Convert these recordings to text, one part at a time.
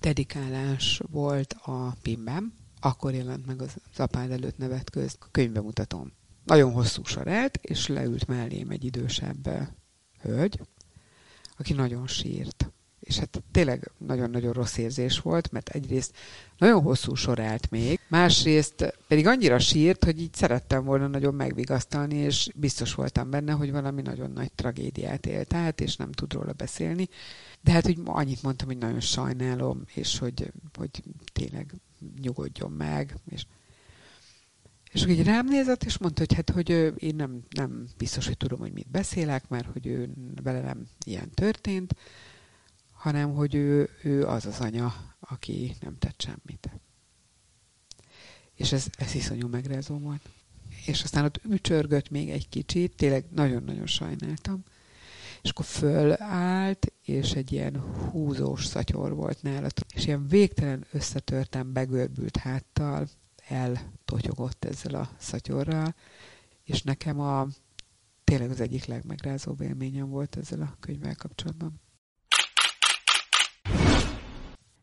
Dedikálás volt a PIM-ben, akkor jelent meg az apád előtt nevet közt könyvbemutatom. Nagyon hosszú sorát, és leült mellém egy idősebb hölgy, aki nagyon sírt. És hát tényleg nagyon-nagyon rossz érzés volt, mert egyrészt nagyon hosszú sor állt még, másrészt pedig annyira sírt, hogy így szerettem volna nagyon megvigasztalni, és biztos voltam benne, hogy valami nagyon nagy tragédiát élt át, és nem tud róla beszélni. De hát úgy annyit mondtam, hogy nagyon sajnálom, és hogy, hogy tényleg nyugodjon meg, és és így rám nézett, és mondta, hogy hát, hogy én nem, nem biztos, hogy tudom, hogy mit beszélek, mert hogy ő vele nem ilyen történt, hanem hogy ő, ő az az anya, aki nem tett semmit. És ez, ez iszonyú megrázó volt. És aztán ott ücsörgött még egy kicsit, tényleg nagyon-nagyon sajnáltam. És akkor fölállt, és egy ilyen húzós szatyor volt nála. És ilyen végtelen összetörtem, begörbült háttal, eltotyogott ezzel a szatyorral, és nekem a tényleg az egyik legmegrázóbb élményem volt ezzel a könyvvel kapcsolatban.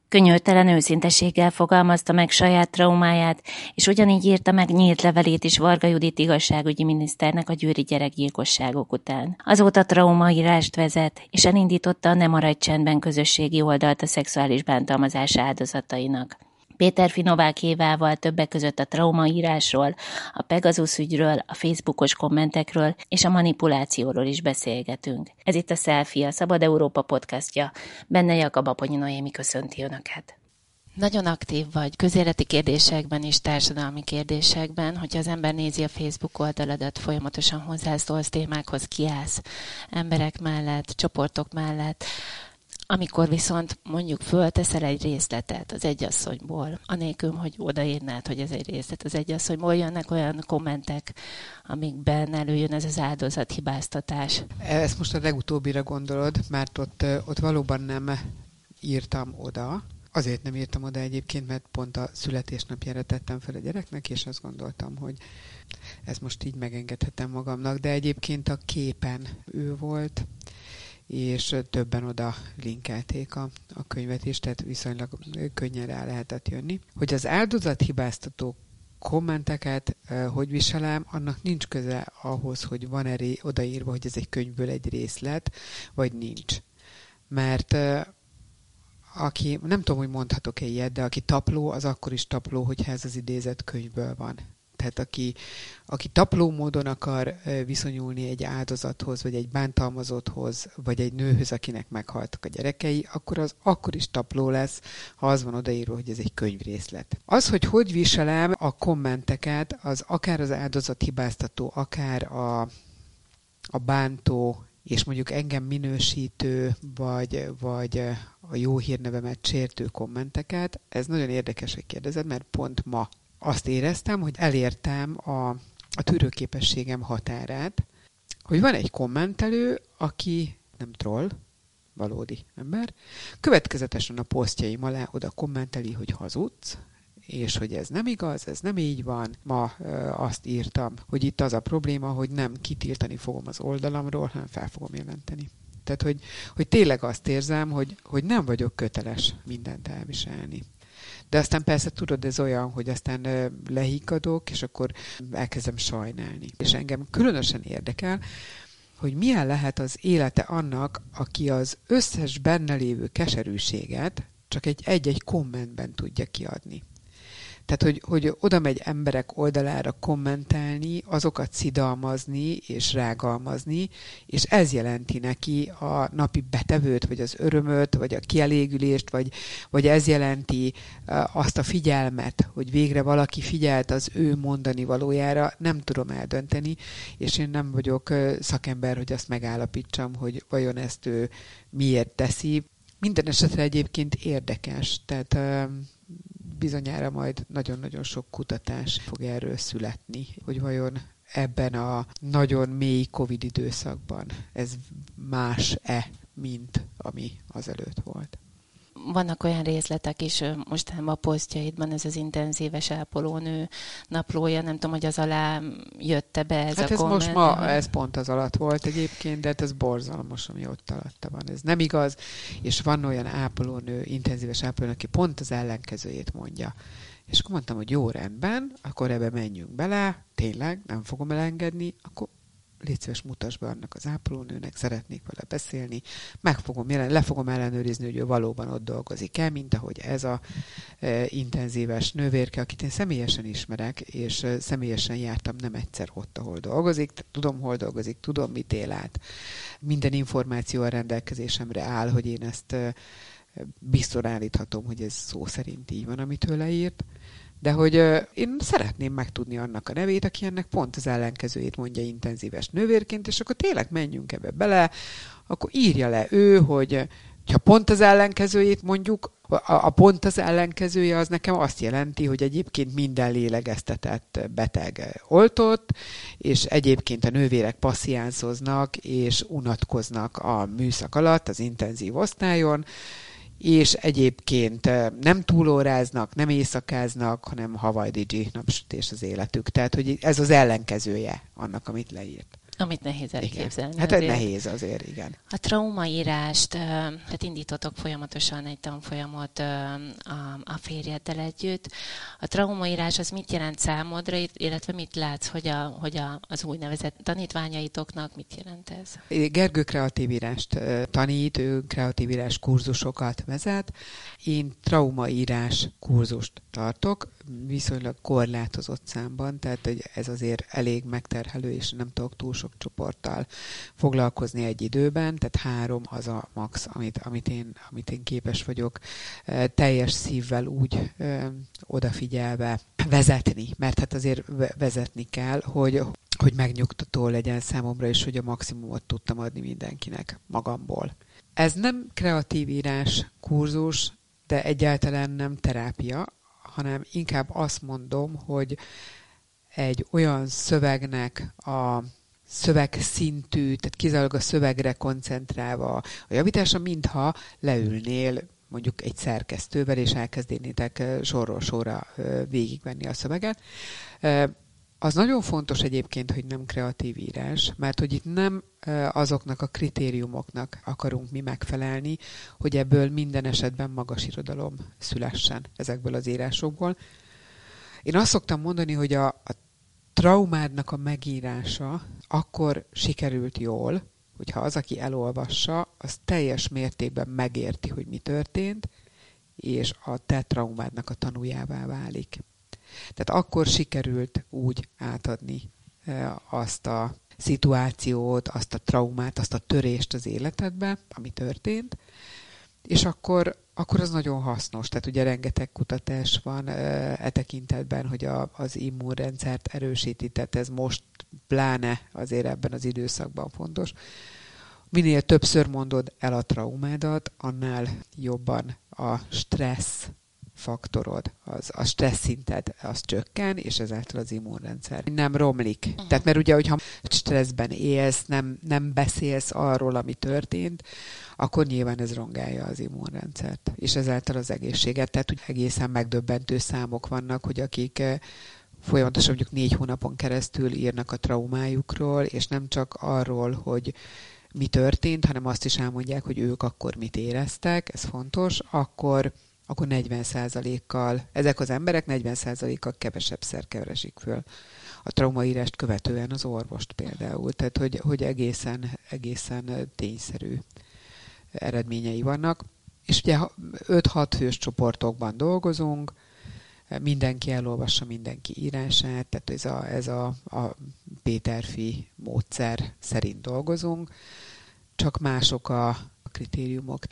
Könyörtelen őszinteséggel fogalmazta meg saját traumáját, és ugyanígy írta meg nyílt levelét is Varga Judit igazságügyi miniszternek a győri gyerekgyilkosságok után. Azóta traumaírást vezet, és elindította a Nem maradj csendben közösségi oldalt a szexuális bántalmazás áldozatainak. Péter Finovákévával többek között a traumaírásról, a Pegasus ügyről, a Facebookos kommentekről és a manipulációról is beszélgetünk. Ez itt a Selfie, a Szabad Európa podcastja. Benne Jakab Aponyi Noémi köszönti Önöket. Nagyon aktív vagy közéleti kérdésekben és társadalmi kérdésekben, hogyha az ember nézi a Facebook oldaladat, folyamatosan hozzászólsz témákhoz, kiállsz emberek mellett, csoportok mellett, amikor viszont mondjuk fölteszel egy részletet az egyasszonyból, anélkül, hogy odaírnád, hogy ez egy részlet az egyasszonyból, jönnek olyan kommentek, amikben előjön ez az áldozathibáztatás. Ezt most a legutóbbira gondolod, mert ott, ott valóban nem írtam oda, Azért nem írtam oda egyébként, mert pont a születésnapjára tettem fel a gyereknek, és azt gondoltam, hogy ezt most így megengedhetem magamnak, de egyébként a képen ő volt, és többen oda linkelték a, a könyvet is, tehát viszonylag könnyen rá lehetett jönni. Hogy az áldozathibáztató kommenteket uh, hogy viselem, annak nincs köze ahhoz, hogy van erre odaírva, hogy ez egy könyvből egy részlet, vagy nincs. Mert aki, nem tudom, hogy mondhatok-e ilyet, de aki tapló, az akkor is tapló, hogyha ez az idézet könyvből van. Tehát aki, aki tapló módon akar viszonyulni egy áldozathoz, vagy egy bántalmazotthoz, vagy egy nőhöz, akinek meghaltak a gyerekei, akkor az akkor is tapló lesz, ha az van odaírva, hogy ez egy könyvrészlet. Az, hogy hogy viselem a kommenteket, az akár az áldozat hibáztató, akár a, a bántó, és mondjuk engem minősítő, vagy, vagy a jó hírnevemet sértő kommenteket, ez nagyon érdekes, hogy kérdezed, mert pont ma azt éreztem, hogy elértem a, a tűrőképességem határát, hogy van egy kommentelő, aki nem troll, valódi ember, következetesen a posztjaim alá oda kommenteli, hogy hazudsz, és hogy ez nem igaz, ez nem így van. Ma ö, azt írtam, hogy itt az a probléma, hogy nem kitiltani fogom az oldalamról, hanem fel fogom jelenteni. Tehát, hogy, hogy tényleg azt érzem, hogy, hogy nem vagyok köteles mindent elviselni. De aztán persze tudod, ez olyan, hogy aztán lehikadok, és akkor elkezdem sajnálni. És engem különösen érdekel, hogy milyen lehet az élete annak, aki az összes benne lévő keserűséget csak egy egy-egy kommentben tudja kiadni. Tehát, hogy, hogy oda megy emberek oldalára kommentelni, azokat szidalmazni és rágalmazni, és ez jelenti neki a napi betevőt, vagy az örömöt, vagy a kielégülést, vagy, vagy ez jelenti azt a figyelmet, hogy végre valaki figyelt az ő mondani valójára, nem tudom eldönteni, és én nem vagyok szakember, hogy azt megállapítsam, hogy vajon ezt ő miért teszi. Minden esetre egyébként érdekes, tehát bizonyára majd nagyon-nagyon sok kutatás fog erről születni, hogy vajon ebben a nagyon mély Covid időszakban ez más-e, mint ami azelőtt volt. Vannak olyan részletek is mostanában a posztjaidban, ez az intenzíves ápolónő naplója, nem tudom, hogy az alá jötte be ez hát a ez komment. most ma, ez pont az alatt volt egyébként, de hát ez borzalmas, ami ott alatta van. Ez nem igaz, és van olyan ápolónő, intenzíves ápolónő, aki pont az ellenkezőjét mondja. És akkor mondtam, hogy jó, rendben, akkor ebbe menjünk bele, tényleg, nem fogom elengedni, akkor légy szíves, mutass be annak az ápolónőnek, szeretnék vele beszélni, meg fogom jelen, le fogom ellenőrizni, hogy ő valóban ott dolgozik el, mint ahogy ez a e, intenzíves nővérke, akit én személyesen ismerek, és e, személyesen jártam nem egyszer ott, ahol dolgozik, tudom, hol dolgozik, tudom, mit él át. Minden információ a rendelkezésemre áll, hogy én ezt e, biztos állíthatom, hogy ez szó szerint így van, amit ő leírt de hogy én szeretném megtudni annak a nevét, aki ennek pont az ellenkezőjét mondja intenzíves nővérként, és akkor tényleg menjünk ebbe bele, akkor írja le ő, hogy ha pont az ellenkezőjét mondjuk, a pont az ellenkezője az nekem azt jelenti, hogy egyébként minden lélegeztetett beteg oltott, és egyébként a nővérek passziánszoznak és unatkoznak a műszak alatt, az intenzív osztályon, és egyébként nem túlóráznak, nem éjszakáznak, hanem Hawaii Digi napsütés az életük. Tehát, hogy ez az ellenkezője annak, amit leírt. Amit nehéz elképzelni. Hát azért. nehéz azért, igen. A traumaírást, tehát indítotok folyamatosan egy tanfolyamot a, a férjeddel együtt. A traumaírás az mit jelent számodra, illetve mit látsz, hogy, a, hogy a, az úgynevezett tanítványaitoknak mit jelent ez? Gergő kreatív írást tanít, ő kreatív írás kurzusokat vezet. Én traumaírás kurzust tartok, viszonylag korlátozott számban, tehát ez azért elég megterhelő, és nem tudok túl sok csoporttal foglalkozni egy időben, tehát három az a max, amit, amit, én, amit én képes vagyok teljes szívvel úgy ö, odafigyelve vezetni, mert hát azért vezetni kell, hogy, hogy megnyugtató legyen számomra, és hogy a maximumot tudtam adni mindenkinek magamból. Ez nem kreatív írás kurzus, de egyáltalán nem terápia, hanem inkább azt mondom, hogy egy olyan szövegnek a szövegszintű, tehát kizárólag a szövegre koncentrálva a javítása, mintha leülnél mondjuk egy szerkesztővel, és elkezdénétek sorról sorra végigvenni a szöveget. Az nagyon fontos egyébként, hogy nem kreatív írás, mert hogy itt nem azoknak a kritériumoknak akarunk mi megfelelni, hogy ebből minden esetben magas irodalom szülessen ezekből az írásokból. Én azt szoktam mondani, hogy a, a traumádnak a megírása akkor sikerült jól, hogyha az, aki elolvassa, az teljes mértékben megérti, hogy mi történt, és a te traumádnak a tanújává válik. Tehát akkor sikerült úgy átadni azt a szituációt, azt a traumát, azt a törést az életedbe, ami történt, és akkor, akkor az nagyon hasznos. Tehát ugye rengeteg kutatás van e tekintetben, hogy a, az immunrendszert erősíti, tehát ez most pláne azért ebben az időszakban fontos. Minél többször mondod el a traumádat, annál jobban a stressz faktorod, az, a stressz szinted az csökken, és ezáltal az immunrendszer nem romlik. Uh-huh. Tehát mert ugye, hogyha stresszben élsz, nem, nem beszélsz arról, ami történt, akkor nyilván ez rongálja az immunrendszert, és ezáltal az egészséget. Tehát hogy egészen megdöbbentő számok vannak, hogy akik eh, folyamatosan mondjuk négy hónapon keresztül írnak a traumájukról, és nem csak arról, hogy mi történt, hanem azt is elmondják, hogy ők akkor mit éreztek, ez fontos, akkor akkor 40%-kal, ezek az emberek 40%-kal kevesebb szer keresik föl a traumaírást követően az orvost például. Tehát, hogy, hogy egészen, egészen tényszerű eredményei vannak. És ugye 5-6 fős csoportokban dolgozunk, mindenki elolvassa mindenki írását, tehát ez a, ez a, a Péterfi módszer szerint dolgozunk, csak mások a kritériumok.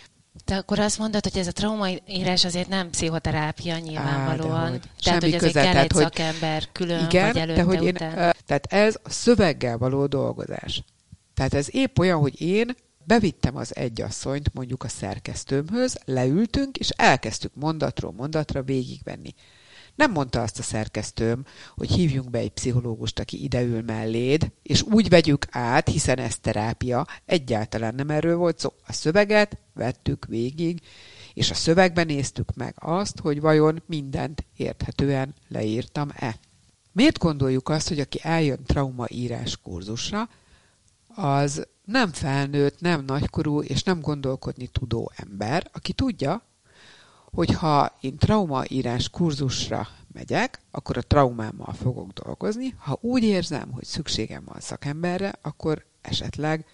Te akkor azt mondod, hogy ez a traumaírás azért nem pszichoterápia nyilvánvalóan. Á, tehát, hogy azért kell egy szakember külön, igen, vagy előtte, de hogy én, után. Tehát ez a szöveggel való dolgozás. Tehát ez épp olyan, hogy én bevittem az egyasszonyt mondjuk a szerkesztőmhöz, leültünk, és elkezdtük mondatról mondatra végigvenni. Nem mondta azt a szerkesztőm, hogy hívjunk be egy pszichológust, aki ideül melléd, és úgy vegyük át, hiszen ez terápia. Egyáltalán nem erről volt szó. A szöveget vettük végig, És a szövegben néztük meg azt, hogy vajon mindent érthetően leírtam-e. Miért gondoljuk azt, hogy aki eljön traumaírás kurzusra, az nem felnőtt, nem nagykorú és nem gondolkodni tudó ember, aki tudja, hogy ha én traumaírás kurzusra megyek, akkor a traumámmal fogok dolgozni. Ha úgy érzem, hogy szükségem van szakemberre, akkor esetleg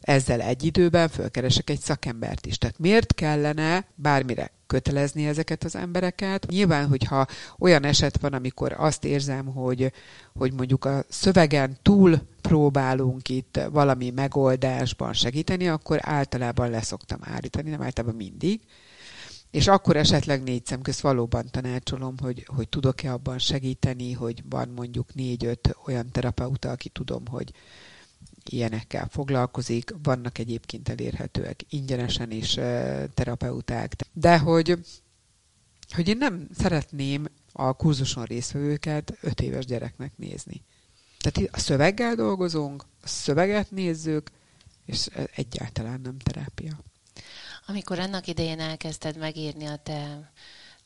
ezzel egy időben fölkeresek egy szakembert is. Tehát miért kellene bármire kötelezni ezeket az embereket? Nyilván, hogyha olyan eset van, amikor azt érzem, hogy, hogy mondjuk a szövegen túl próbálunk itt valami megoldásban segíteni, akkor általában leszoktam állítani, nem általában mindig. És akkor esetleg négy szem közt valóban tanácsolom, hogy, hogy tudok-e abban segíteni, hogy van mondjuk négy-öt olyan terapeuta, aki tudom, hogy, ilyenekkel foglalkozik, vannak egyébként elérhetőek ingyenesen is terapeuták, de hogy, hogy én nem szeretném a kurzuson résztvevőket öt éves gyereknek nézni. Tehát a szöveggel dolgozunk, a szöveget nézzük, és egyáltalán nem terápia. Amikor annak idején elkezdted megírni a te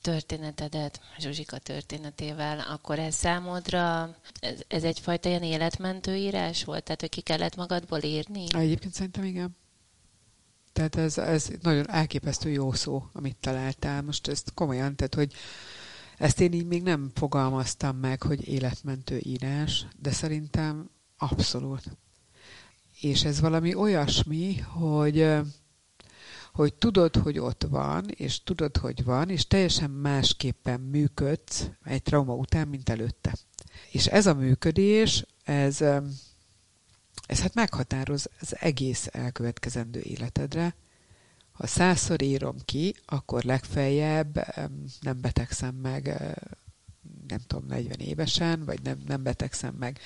történetedet Zsuzsika történetével, akkor ez számodra, ez, ez egyfajta ilyen életmentő írás volt? Tehát, hogy ki kellett magadból írni? Egyébként szerintem igen. Tehát ez, ez nagyon elképesztő jó szó, amit találtál. Most ezt komolyan, tehát, hogy ezt én így még nem fogalmaztam meg, hogy életmentő írás, de szerintem abszolút. És ez valami olyasmi, hogy hogy tudod, hogy ott van, és tudod, hogy van, és teljesen másképpen működsz egy trauma után, mint előtte. És ez a működés, ez, ez hát meghatároz az egész elkövetkezendő életedre. Ha százszor írom ki, akkor legfeljebb nem betegszem meg nem tudom, 40 évesen, vagy nem, nem betegszem meg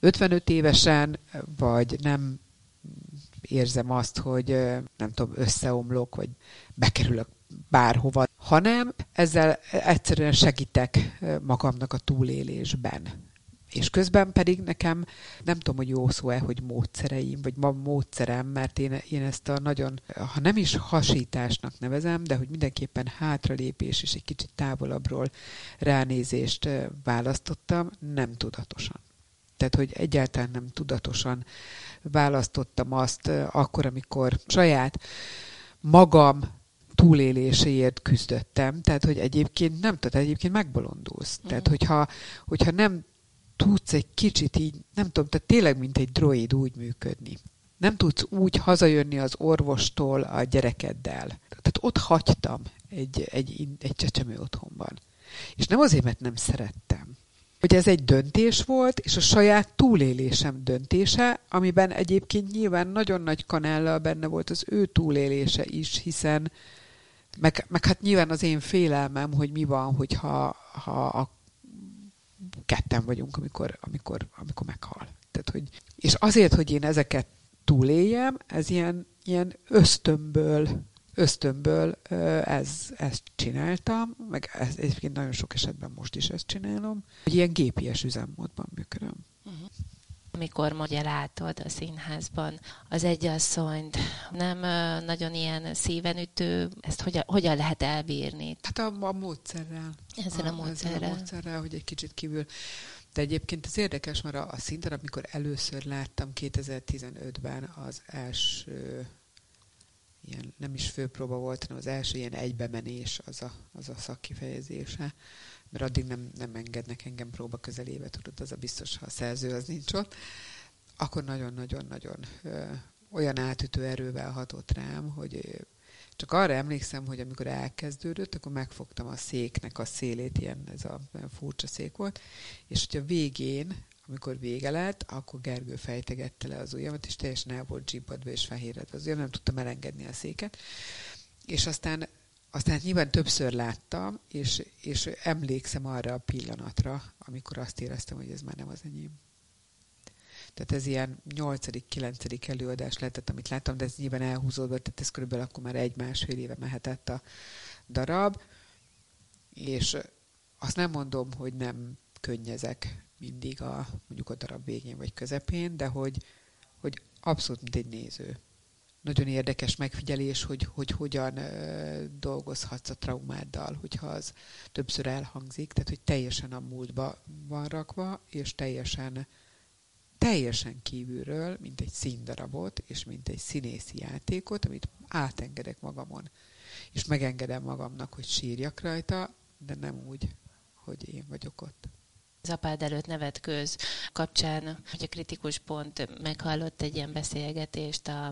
55 évesen, vagy nem érzem azt, hogy nem tudom, összeomlok, vagy bekerülök bárhova, hanem ezzel egyszerűen segítek magamnak a túlélésben. És közben pedig nekem nem tudom, hogy jó szó-e, hogy módszereim, vagy ma módszerem, mert én, én ezt a nagyon, ha nem is hasításnak nevezem, de hogy mindenképpen hátralépés és egy kicsit távolabbról ránézést választottam, nem tudatosan. Tehát, hogy egyáltalán nem tudatosan választottam azt akkor, amikor saját magam túléléséért küzdöttem. Tehát, hogy egyébként nem tudod, egyébként megbolondulsz. Mm. Tehát, hogyha, hogyha nem tudsz egy kicsit így, nem tudom, tehát tényleg, mint egy droid úgy működni. Nem tudsz úgy hazajönni az orvostól a gyerekeddel. Tehát ott hagytam egy, egy, egy csecsemő otthonban. És nem azért, mert nem szerettem, hogy ez egy döntés volt, és a saját túlélésem döntése, amiben egyébként nyilván nagyon nagy kanállal benne volt az ő túlélése is, hiszen meg, meg hát nyilván az én félelmem, hogy mi van, hogyha ha a ketten vagyunk, amikor, amikor, amikor meghal. Tehát, hogy, és azért, hogy én ezeket túléljem, ez ilyen, ilyen ösztönből ösztönből ez, ezt csináltam, meg ez, egyébként nagyon sok esetben most is ezt csinálom, hogy ilyen gépies üzemmódban működöm. Uh-huh. Amikor mondja látod a színházban az egyasszonyt, nem nagyon ilyen szíven ütő, ezt hogyan, hogyan lehet elbírni? Hát a, a módszerrel. Ezzel a, a módszerrel. Ezzel a módszerrel, hogy egy kicsit kívül de egyébként ez érdekes, mert a, a szinten, amikor először láttam 2015-ben az első ilyen nem is főpróba volt, hanem az első ilyen egybemenés az a, az a szakkifejezése, mert addig nem, nem engednek engem próba közelébe, tudod, az a biztos, ha a szerző az nincs ott, akkor nagyon-nagyon-nagyon olyan átütő erővel hatott rám, hogy csak arra emlékszem, hogy amikor elkezdődött, akkor megfogtam a széknek a szélét, ilyen ez a furcsa szék volt, és hogy a végén amikor vége lett, akkor Gergő fejtegette le az ujjamat, és teljesen el volt zsibbadva és fehéredve az ujjam, nem tudtam elengedni a széket. És aztán, aztán nyilván többször láttam, és, és emlékszem arra a pillanatra, amikor azt éreztem, hogy ez már nem az enyém. Tehát ez ilyen 8.-9. előadás lehetett, amit láttam, de ez nyilván elhúzódott, tehát ez körülbelül akkor már egy-másfél éve mehetett a darab, és azt nem mondom, hogy nem könnyezek mindig a, mondjuk a darab végén vagy közepén, de hogy, hogy abszolút mint egy néző. nagyon érdekes megfigyelés, hogy, hogy hogyan dolgozhatsz a traumáddal, hogyha az többször elhangzik, tehát hogy teljesen a múltba van rakva, és teljesen teljesen kívülről, mint egy színdarabot, és mint egy színészi játékot, amit átengedek magamon. És megengedem magamnak, hogy sírjak rajta, de nem úgy, hogy én vagyok ott az apád előtt nevet köz kapcsán, hogy a kritikus pont meghallott egy ilyen beszélgetést a,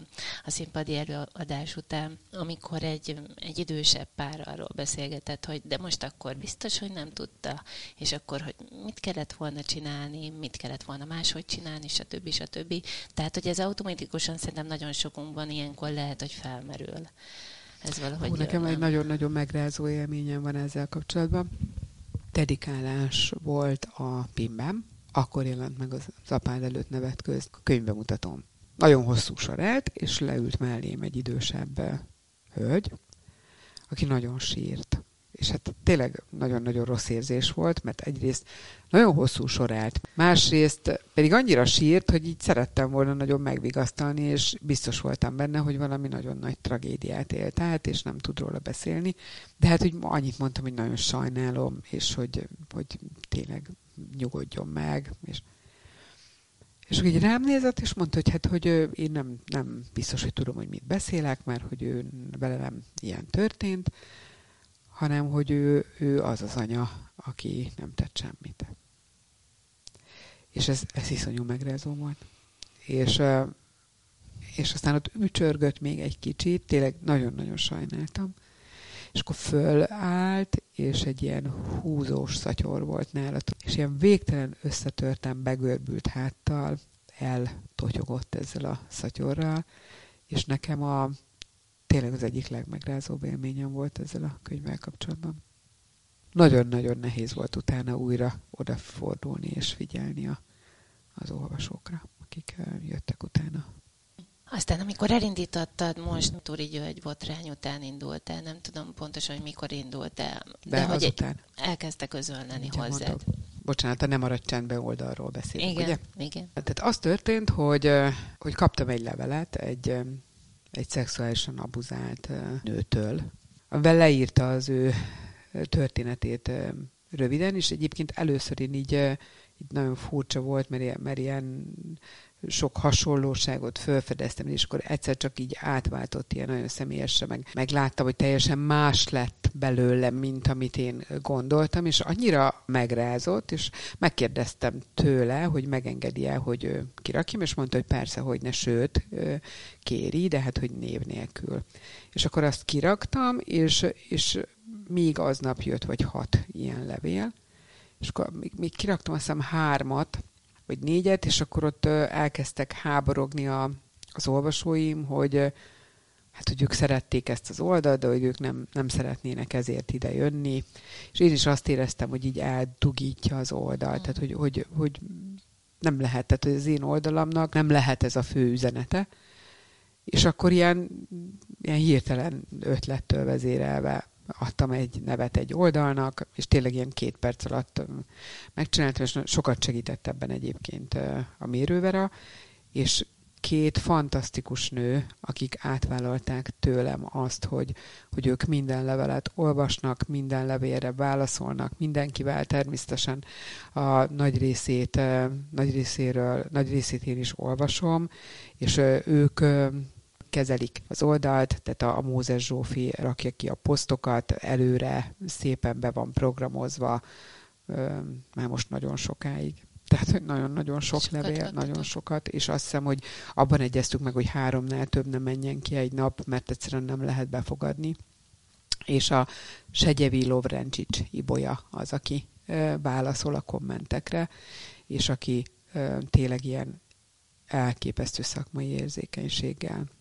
a színpadi előadás után, amikor egy, egy idősebb pár arról beszélgetett, hogy de most akkor biztos, hogy nem tudta, és akkor, hogy mit kellett volna csinálni, mit kellett volna máshogy csinálni, stb. stb. Tehát, hogy ez automatikusan szerintem nagyon sokunkban ilyenkor lehet, hogy felmerül. Ez valahogy... Hú, nekem nem... egy nagyon-nagyon megrázó élményem van ezzel kapcsolatban dedikálás volt a PIM-ben, akkor jelent meg az, apád előtt nevet közt könyvbemutatóm. Nagyon hosszú sorát, és leült mellém egy idősebb hölgy, aki nagyon sírt és hát tényleg nagyon-nagyon rossz érzés volt, mert egyrészt nagyon hosszú sor állt, másrészt pedig annyira sírt, hogy így szerettem volna nagyon megvigasztalni, és biztos voltam benne, hogy valami nagyon nagy tragédiát élt át, és nem tud róla beszélni, de hát hogy annyit mondtam, hogy nagyon sajnálom, és hogy, hogy tényleg nyugodjon meg, és és így rám nézett, és mondta, hogy hát, hogy én nem, nem biztos, hogy tudom, hogy mit beszélek, mert hogy ő vele nem ilyen történt, hanem hogy ő, ő az az anya, aki nem tett semmit. És ez, ez iszonyú megrezó volt. És, és aztán ott ücsörgött még egy kicsit, tényleg nagyon-nagyon sajnáltam. És akkor fölállt, és egy ilyen húzós szatyor volt nála. És ilyen végtelen összetörtem, begörbült háttal, eltotyogott ezzel a szatyorral, és nekem a tényleg az egyik legmegrázóbb élményem volt ezzel a könyvvel kapcsolatban. Nagyon-nagyon nehéz volt utána újra odafordulni és figyelni a, az olvasókra, akik jöttek utána. Aztán, amikor elindítottad most, Turi György botrány után indult el, nem tudom pontosan, hogy mikor indult el, de, de hogy azután. elkezdte közölneni hozzád. Mondom. Bocsánat, a nem maradj csendben oldalról beszélünk, igen, ugye? Igen, Tehát az történt, hogy, hogy kaptam egy levelet egy egy szexuálisan abuzált nőtől, amivel leírta az ő történetét röviden, és egyébként először én így, így nagyon furcsa volt, mert, mert ilyen sok hasonlóságot felfedeztem, és akkor egyszer csak így átváltott ilyen nagyon személyesre, meg, meg láttam, hogy teljesen más lett belőlem, mint amit én gondoltam, és annyira megrázott, és megkérdeztem tőle, hogy megengedi el, hogy kirakjam, és mondta, hogy persze, hogy ne, sőt, kéri, de hát, hogy név nélkül. És akkor azt kiraktam, és, és még aznap jött, vagy hat ilyen levél, és akkor még, még kiraktam azt hiszem hármat, vagy négyet, és akkor ott elkezdtek háborogni a, az olvasóim, hogy hát, hogy ők szerették ezt az oldalt, de hogy ők nem, nem szeretnének ezért ide jönni. És én is azt éreztem, hogy így eldugítja az oldalt, tehát hogy, hogy, hogy nem lehet, tehát hogy az én oldalamnak nem lehet ez a fő üzenete. És akkor ilyen, ilyen hirtelen ötlettől vezérelve adtam egy nevet egy oldalnak, és tényleg ilyen két perc alatt megcsináltam, és sokat segített ebben egyébként a mérővera, és két fantasztikus nő, akik átvállalták tőlem azt, hogy, hogy ők minden levelet olvasnak, minden levélre válaszolnak, mindenkivel természetesen a nagy részét, nagy részéről, nagy részét én is olvasom, és ők kezelik az oldalt, tehát a, Mózes Zsófi rakja ki a posztokat, előre szépen be van programozva, már most nagyon sokáig. Tehát, hogy nagyon-nagyon sok sokat levél, adtatok. nagyon sokat, és azt hiszem, hogy abban egyeztük meg, hogy háromnál több nem menjen ki egy nap, mert egyszerűen nem lehet befogadni. És a Segyevi Lovrencsics Ibolya az, aki válaszol a kommentekre, és aki tényleg ilyen elképesztő szakmai érzékenységgel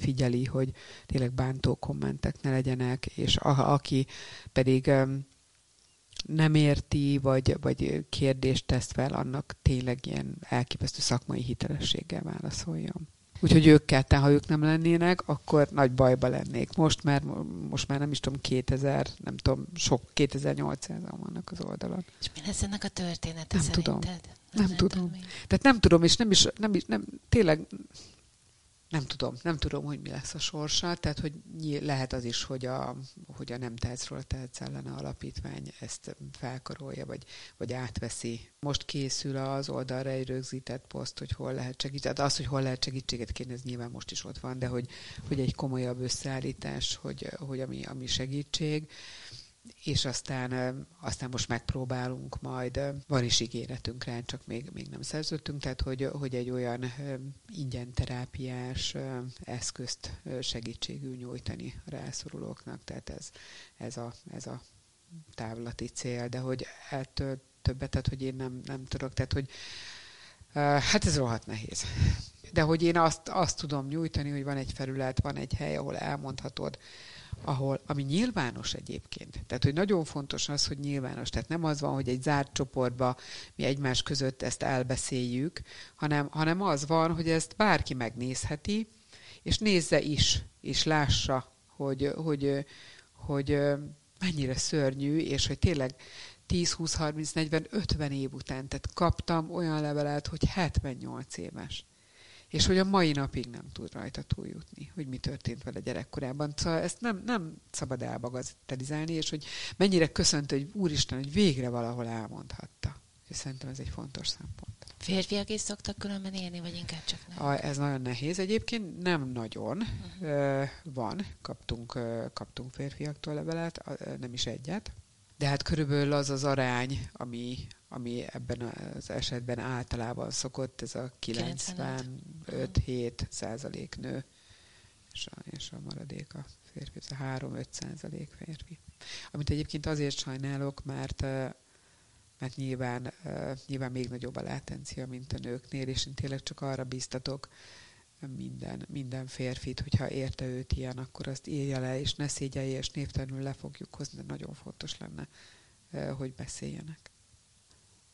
figyeli, hogy tényleg bántó kommentek ne legyenek, és a, aki pedig nem érti, vagy, vagy kérdést tesz fel, annak tényleg ilyen elképesztő szakmai hitelességgel válaszoljon. Úgyhogy ők ketten, ha ők nem lennének, akkor nagy bajba lennék. Most már, most már nem is tudom, 2000, nem tudom, sok 2800-an vannak az oldalon. És mi lesz ennek a története nem szerinted? Tudom. Nem, nem tudom. Még. Tehát nem tudom, és nem is, nem is, nem, tényleg nem tudom, nem tudom, hogy mi lesz a sorsa, tehát hogy lehet az is, hogy a, hogy a nem tehetszről a tehetsz ellene alapítvány ezt felkarolja, vagy, vagy átveszi. Most készül az oldalra egy rögzített poszt, hogy hol lehet segíteni. Az, hogy hol lehet segítséget kérni, ez nyilván most is ott van, de hogy, hogy egy komolyabb összeállítás, hogy, hogy ami, ami segítség és aztán, aztán most megpróbálunk majd, van is ígéretünk rá, csak még, még nem szerződtünk, tehát hogy, hogy egy olyan ingyen terápiás eszközt segítségül nyújtani a rászorulóknak, tehát ez, ez, a, ez a távlati cél, de hogy ettől többet, tehát hogy én nem, nem tudok, tehát hogy hát ez rohadt nehéz. De hogy én azt, azt tudom nyújtani, hogy van egy felület, van egy hely, ahol elmondhatod, ahol, ami nyilvános egyébként. Tehát, hogy nagyon fontos az, hogy nyilvános. Tehát nem az van, hogy egy zárt csoportba mi egymás között ezt elbeszéljük, hanem, hanem az van, hogy ezt bárki megnézheti, és nézze is, és lássa, hogy, hogy, hogy mennyire szörnyű, és hogy tényleg 10, 20, 30, 40, 50 év után, tehát kaptam olyan levelet, hogy 78 éves és hogy a mai napig nem tud rajta túljutni, hogy mi történt vele gyerekkorában. Szóval ezt nem, nem szabad elbagatelizálni, és hogy mennyire köszönt, hogy Úristen, hogy végre valahol elmondhatta. És szerintem ez egy fontos szempont. Férfiak is szoktak különben élni, vagy inkább csak nem? A, ez nagyon nehéz. Egyébként nem nagyon uh-huh. van. Kaptunk, kaptunk férfiaktól levelet, nem is egyet. De hát körülbelül az az arány, ami, ami ebben az esetben általában szokott, ez a 95-7 százalék nő, és a, és a maradék a férfi, ez a 3-5 százalék férfi. Amit egyébként azért sajnálok, mert mert nyilván, nyilván még nagyobb a látencia, mint a nőknél, és én tényleg csak arra bíztatok minden, minden férfit, hogyha érte őt ilyen, akkor azt írja le, és ne szégyelje, és névtelenül le fogjuk hozni, de nagyon fontos lenne, hogy beszéljenek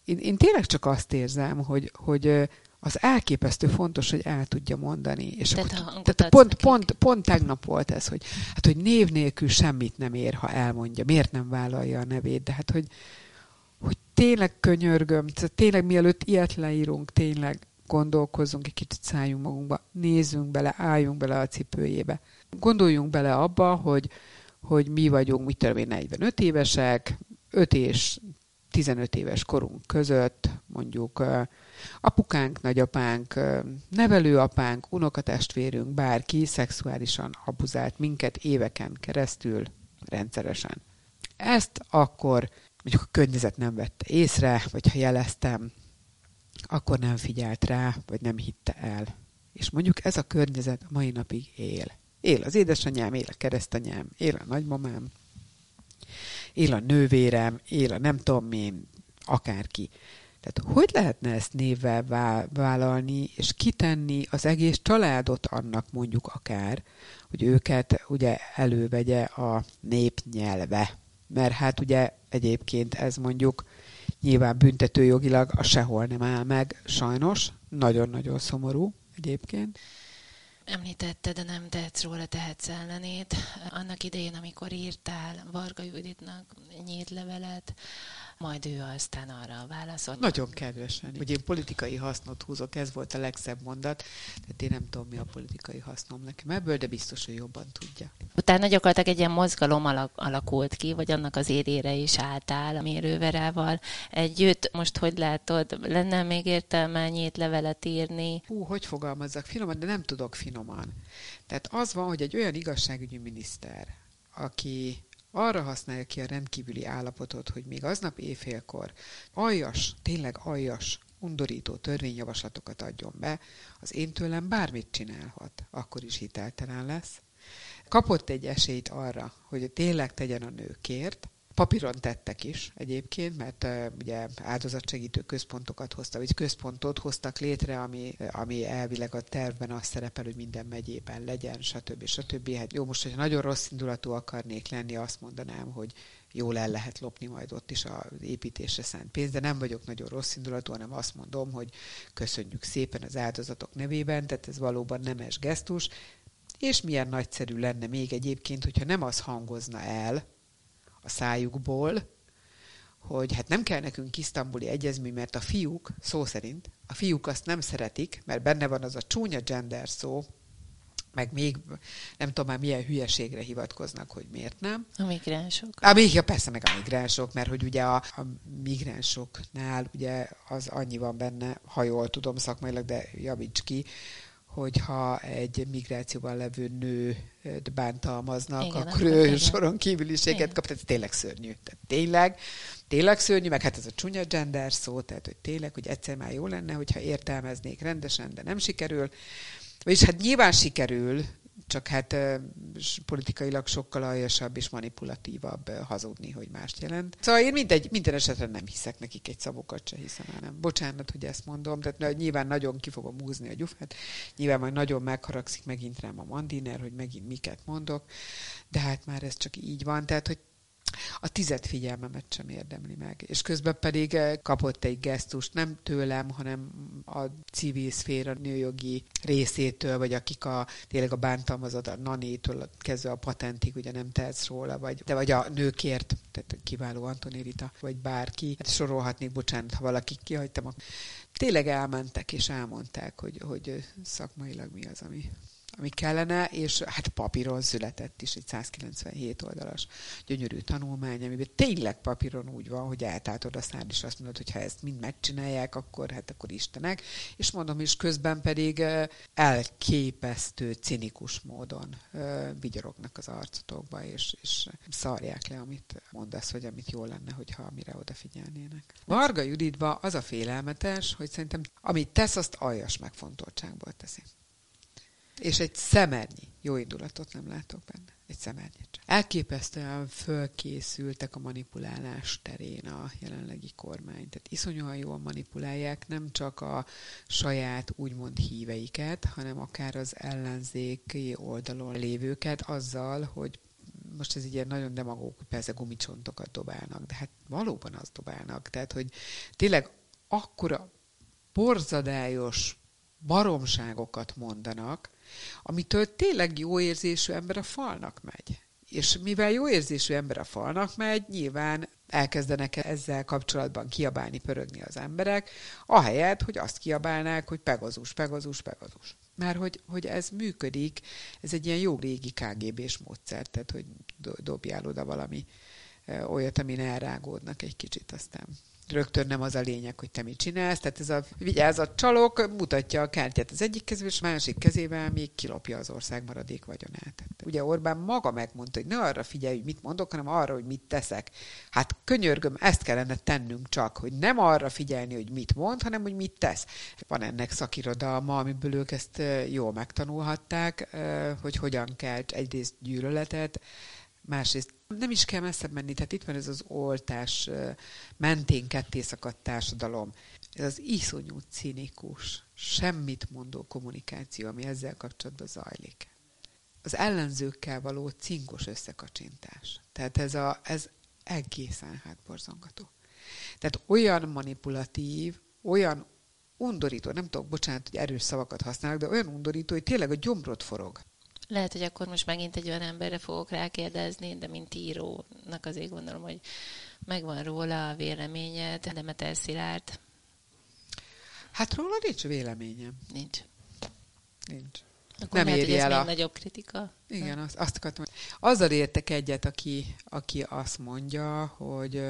én, én tényleg csak azt érzem, hogy, hogy az elképesztő fontos, hogy el tudja mondani. És tehát, akkor, tehát pont, pont, pont tegnap volt ez, hogy, hát, hogy név nélkül semmit nem ér, ha elmondja. Miért nem vállalja a nevét? De hát, hogy, hogy tényleg könyörgöm, tényleg mielőtt ilyet leírunk, tényleg gondolkozzunk egy kicsit, szálljunk magunkba, nézzünk bele, álljunk bele a cipőjébe. Gondoljunk bele abba, hogy, hogy mi vagyunk, mit tudom én, 45 évesek, 5 és 15 éves korunk között mondjuk apukánk, nagyapánk, nevelőapánk, unokatestvérünk, bárki szexuálisan abuzált minket éveken keresztül rendszeresen. Ezt akkor mondjuk a környezet nem vette észre, vagy ha jeleztem, akkor nem figyelt rá, vagy nem hitte el. És mondjuk ez a környezet a mai napig él. Él az édesanyám, él a keresztanyám, él a nagymamám, él a nővérem, él a nem tudom én, akárki. Tehát hogy lehetne ezt névvel vállalni, és kitenni az egész családot annak mondjuk akár, hogy őket ugye elővegye a népnyelve. Mert hát ugye egyébként ez mondjuk nyilván büntetőjogilag a sehol nem áll meg, sajnos, nagyon-nagyon szomorú egyébként. Említette, de nem tehetsz róla, tehetsz ellenét. Annak idején, amikor írtál Varga Juditnak nyílt levelet, majd ő aztán arra válaszolt. Nagyon kedvesen, hogy én politikai hasznot húzok, ez volt a legszebb mondat, tehát én nem tudom, mi a politikai hasznom nekem ebből, de biztos, hogy jobban tudja. Utána gyakorlatilag egy ilyen mozgalom alakult ki, vagy annak az érére is álltál a mérőverával együtt. Most hogy látod, lenne még értelme nyílt levelet írni? Hú, hogy fogalmazzak finoman, de nem tudok finoman. Tehát az van, hogy egy olyan igazságügyi miniszter, aki arra használja ki a rendkívüli állapotot, hogy még aznap éjfélkor aljas, tényleg aljas, undorító törvényjavaslatokat adjon be, az én tőlem bármit csinálhat, akkor is hiteltelen lesz. Kapott egy esélyt arra, hogy tényleg tegyen a nőkért, Papíron tettek is egyébként, mert uh, ugye áldozatsegítő központokat hoztak, vagy központot hoztak létre, ami, ami elvileg a tervben azt szerepel, hogy minden megyében legyen, stb. stb. Hát jó, most, hogyha nagyon rossz indulatú akarnék lenni, azt mondanám, hogy jól el lehet lopni majd ott is az építésre szánt pénzt, de nem vagyok nagyon rossz indulatú, hanem azt mondom, hogy köszönjük szépen az áldozatok nevében, tehát ez valóban nemes gesztus, és milyen nagyszerű lenne még egyébként, hogyha nem az hangozna el, a szájukból, hogy hát nem kell nekünk isztambuli egyezmény, mert a fiúk, szó szerint, a fiúk azt nem szeretik, mert benne van az a csúnya gender szó, meg még nem tudom már milyen hülyeségre hivatkoznak, hogy miért nem. A migránsok. A, még, ja, persze, meg a migránsok, mert hogy ugye a, a migránsoknál ugye az annyi van benne, ha jól tudom szakmailag, de javíts ki, hogyha egy migrációban levő nő bántalmaznak, igen, akkor ő igen. soron kívüliséget kap, tehát tényleg szörnyű. Tehát tényleg, tényleg szörnyű, meg hát ez a csúnya gender szó, tehát hogy tényleg, hogy egyszer már jó lenne, hogyha értelmeznék rendesen, de nem sikerül. És hát nyilván sikerül, csak hát politikailag sokkal aljasabb és manipulatívabb hazudni, hogy mást jelent. Szóval én mindegy, minden esetre nem hiszek nekik egy szavokat se hiszem nem. Bocsánat, hogy ezt mondom, tehát nyilván nagyon ki fogom húzni a gyufát, nyilván majd nagyon megharagszik megint rám a mandiner, hogy megint miket mondok, de hát már ez csak így van, tehát hogy a tized figyelmemet sem érdemli meg. És közben pedig eh, kapott egy gesztust, nem tőlem, hanem a civil szféra nőjogi részétől, vagy akik a, tényleg a bántalmazott, a nanétől kezdve a patentig, ugye nem tehetsz róla, vagy, de vagy a nőkért, tehát kiváló Antoni Rita, vagy bárki. Hát sorolhatnék, bocsánat, ha valaki kihagytam, tényleg elmentek és elmondták, hogy, hogy szakmailag mi az, ami ami kellene, és hát papíron született is egy 197 oldalas gyönyörű tanulmány, amiben tényleg papíron úgy van, hogy eltátod a szád, és azt mondod, hogy ha ezt mind megcsinálják, akkor hát akkor Istenek. És mondom is, közben pedig elképesztő, cinikus módon vigyorognak az arcotokba, és, és szarják le, amit mondasz, vagy amit jó lenne, hogyha mire odafigyelnének. Varga Juditba az a félelmetes, hogy szerintem amit tesz, azt aljas megfontoltságból teszi. És egy szemernyi jó indulatot nem látok benne. Egy szemernyit sem. Elképesztően fölkészültek a manipulálás terén a jelenlegi kormány. Tehát iszonyúan jól manipulálják nem csak a saját úgymond híveiket, hanem akár az ellenzéki oldalon lévőket azzal, hogy most ez ilyen nagyon demagóg, persze gumicsontokat dobálnak, de hát valóban azt dobálnak. Tehát, hogy tényleg akkora borzadályos baromságokat mondanak, amitől tényleg jó érzésű ember a falnak megy. És mivel jó érzésű ember a falnak megy, nyilván elkezdenek ezzel kapcsolatban kiabálni, pörögni az emberek, ahelyett, hogy azt kiabálnák, hogy pegazus, pegazus, pegazus. Mert hogy, hogy ez működik, ez egy ilyen jó régi KGB-s módszer, tehát hogy dobjál oda valami olyat, amin elrágódnak egy kicsit, aztán rögtön nem az a lényeg, hogy te mit csinálsz. Tehát ez a vigyázat csalók mutatja a kártyát az egyik kezével, és másik kezével még kilopja az ország maradék vagyonát. Tehát ugye Orbán maga megmondta, hogy ne arra figyelj, hogy mit mondok, hanem arra, hogy mit teszek. Hát könyörgöm, ezt kellene tennünk csak, hogy nem arra figyelni, hogy mit mond, hanem hogy mit tesz. Van ennek szakirodalma, amiből ők ezt jól megtanulhatták, hogy hogyan kell egyrészt gyűlöletet, másrészt nem is kell messzebb menni, tehát itt van ez az oltás mentén ketté szakadt társadalom. Ez az iszonyú cinikus, semmit mondó kommunikáció, ami ezzel kapcsolatban zajlik. Az ellenzőkkel való cinkos összekacsintás. Tehát ez, a, ez egészen hátborzongató. Tehát olyan manipulatív, olyan undorító, nem tudok, bocsánat, hogy erős szavakat használok, de olyan undorító, hogy tényleg a gyomrot forog. Lehet, hogy akkor most megint egy olyan emberre fogok rákérdezni, de mint írónak azért gondolom, hogy megvan róla a véleményed, Demeter Szilárd. Hát róla nincs véleményem. Nincs. Nincs. Akkor nem éri el a... nagyobb kritika. Igen, azt, azt akartam. Azzal értek egyet, aki, aki azt mondja, hogy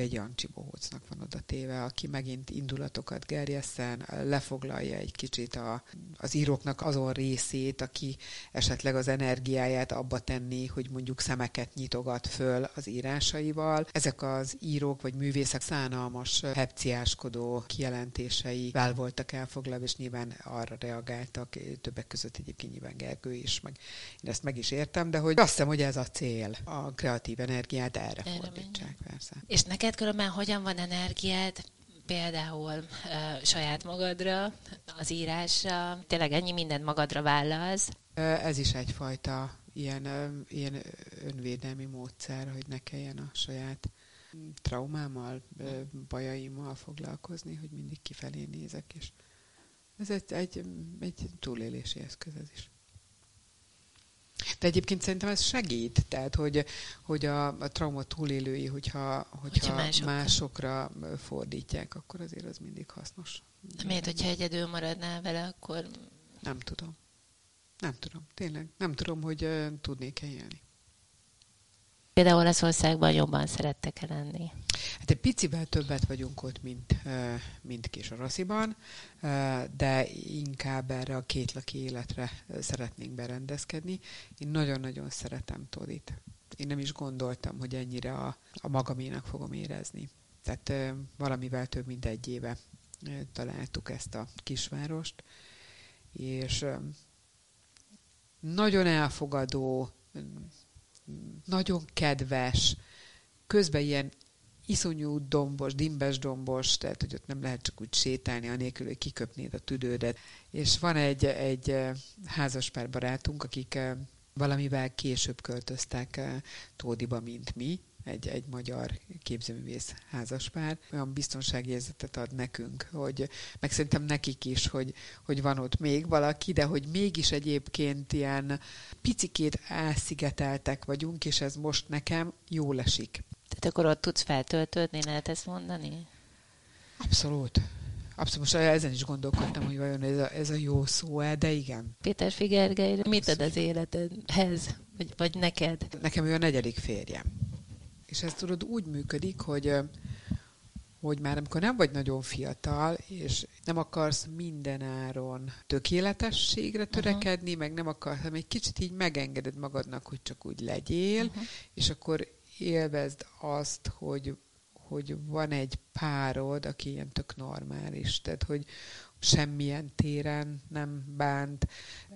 egy Jancsi Bohócnak van oda téve, aki megint indulatokat gerjesszen, lefoglalja egy kicsit a, az íróknak azon részét, aki esetleg az energiáját abba tenni, hogy mondjuk szemeket nyitogat föl az írásaival. Ezek az írók vagy művészek szánalmas, hepciáskodó kijelentései vel voltak elfoglalva, és nyilván arra reagáltak, többek között egyébként nyilván Gergő is, meg én ezt meg is értem, de hogy azt hiszem, hogy ez a cél, a kreatív energiát erre, erre fordítsák, persze. És neked különben hogyan van energiád például uh, saját magadra, az írásra, tényleg ennyi mindent magadra vállalsz? Ez is egyfajta ilyen, ilyen önvédelmi módszer, hogy ne kelljen a saját traumámmal, bajaimmal foglalkozni, hogy mindig kifelé nézek, és ez egy, egy, egy túlélési eszköz ez is. De egyébként szerintem ez segít, tehát hogy, hogy a, a trauma túlélői, hogyha, hogyha, hogyha másokra. másokra fordítják, akkor azért az mindig hasznos. De miért, hogyha egyedül maradnál vele, akkor... Nem tudom. Nem tudom, tényleg. Nem tudom, hogy uh, tudnék-e élni. Például Olaszországban jobban szerettek -e lenni? Hát egy picivel többet vagyunk ott, mint, mint Kisarasziban, de inkább erre a kétlaki életre szeretnénk berendezkedni. Én nagyon-nagyon szeretem Todit. Én nem is gondoltam, hogy ennyire a, a magaménak fogom érezni. Tehát valamivel több mint egy éve találtuk ezt a kisvárost, és nagyon elfogadó, nagyon kedves, közben ilyen iszonyú dombos, dimbes dombos, tehát hogy ott nem lehet csak úgy sétálni, anélkül, hogy kiköpnéd a tüdődet. És van egy, egy házaspár barátunk, akik valamivel később költöztek Tódiba, mint mi, egy, egy magyar képzőművész házaspár. Olyan biztonságérzetet ad nekünk, hogy meg szerintem nekik is, hogy, hogy van ott még valaki, de hogy mégis egyébként ilyen picikét elszigeteltek vagyunk, és ez most nekem jól esik. Tehát akkor ott tudsz feltöltődni, lehet ezt mondani? Abszolút. Abszolút, most ezen is gondolkodtam, hogy vajon ez a, ez a jó szó-e, de igen. Péter Figergely, mit ad az életedhez, vagy, vagy neked? Nekem ő a negyedik férjem. És ez tudod úgy működik, hogy hogy már amikor nem vagy nagyon fiatal, és nem akarsz mindenáron tökéletességre törekedni, uh-huh. meg nem akarsz, hanem egy kicsit így megengeded magadnak, hogy csak úgy legyél, uh-huh. és akkor élvezd azt, hogy, hogy van egy párod, aki ilyen tök normális, tehát hogy semmilyen téren nem bánt,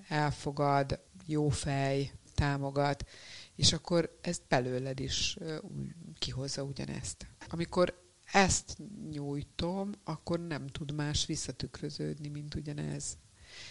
elfogad, jó fej, támogat, és akkor ezt belőled is kihozza ugyanezt. Amikor ezt nyújtom, akkor nem tud más visszatükröződni, mint ugyanez.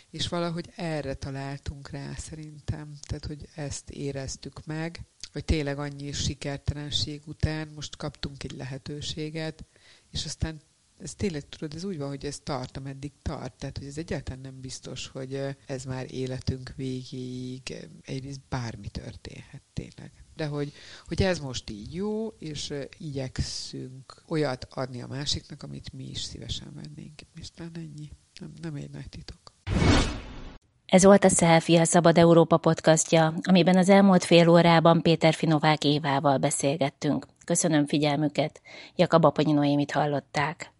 És valahogy erre találtunk rá szerintem, tehát hogy ezt éreztük meg, hogy tényleg annyi sikertelenség után most kaptunk egy lehetőséget, és aztán ez tényleg, tudod, ez úgy van, hogy ez tart, ameddig tart. Tehát, hogy ez egyáltalán nem biztos, hogy ez már életünk végéig egyrészt bármi történhet tényleg. De hogy, hogy ez most így jó, és igyekszünk olyat adni a másiknak, amit mi is szívesen vennénk. És talán ennyi. Nem, nem egy nagy titok. Ez volt a Selfie, a Szabad Európa podcastja, amiben az elmúlt fél órában Péter Finovák Évával beszélgettünk. Köszönöm figyelmüket, Jakab Aponyi Noémit hallották.